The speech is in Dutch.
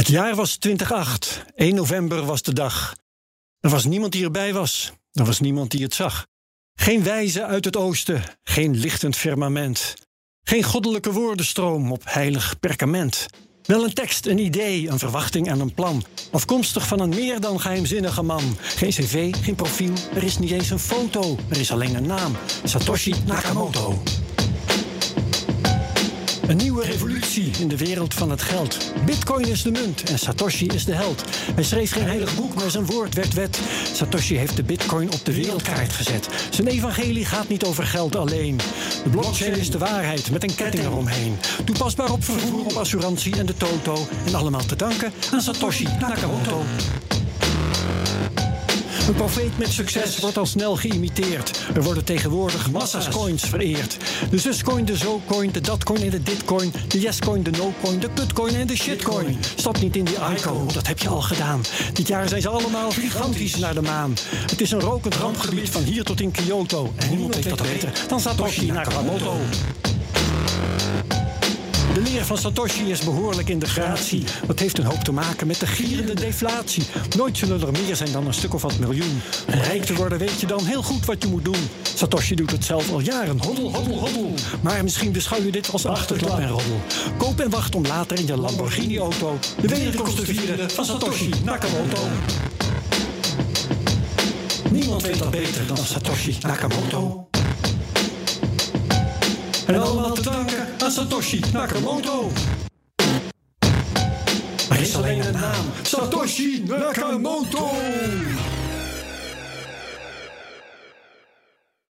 Het jaar was 2008. 1 november was de dag. Er was niemand die erbij was. Er was niemand die het zag. Geen wijze uit het oosten, geen lichtend firmament. Geen goddelijke woordenstroom op heilig perkament. Wel een tekst, een idee, een verwachting en een plan. Afkomstig van een meer dan geheimzinnige man. Geen cv, geen profiel, er is niet eens een foto. Er is alleen een naam: Satoshi Nakamoto. Een nieuwe revolutie in de wereld van het geld. Bitcoin is de munt en Satoshi is de held. Hij schreef geen heilig boek, maar zijn woord werd wet. Satoshi heeft de bitcoin op de wereldkaart gezet. Zijn evangelie gaat niet over geld alleen. De blockchain is de waarheid met een ketting eromheen. Toepasbaar op vervoer, op assurantie en de toto. En allemaal te danken aan Satoshi Nakamoto. Een profeet met succes wordt al snel geïmiteerd. Er worden tegenwoordig massa's coins vereerd. De zuscoin, de zo-coin, de dat-coin en de dit-coin. De yes-coin, de no-coin, de kutcoin en de shitcoin. Stap niet in die ICO, dat heb je al gedaan. Dit jaar zijn ze allemaal gigantisch naar de maan. Het is een rokend rampgebied van hier tot in Kyoto. En niemand weet dat beter dan Satoshi Nakamoto. Van Satoshi is behoorlijk in de gratie. Dat heeft een hoop te maken met de gierende deflatie. Nooit zullen er meer zijn dan een stuk of wat miljoen. Om rijk te worden weet je dan heel goed wat je moet doen. Satoshi doet het zelf al jaren. Hoddel, hoddel, hoddel. Maar misschien beschouw je dit als achterklap en roddel. Koop en wacht om later in je Lamborghini-auto... de wederkomst te vieren van Satoshi Nakamoto. Niemand weet dat beter dan Satoshi Nakamoto. Satoshi Nakamoto. Er is alleen een naam. Satoshi Nakamoto.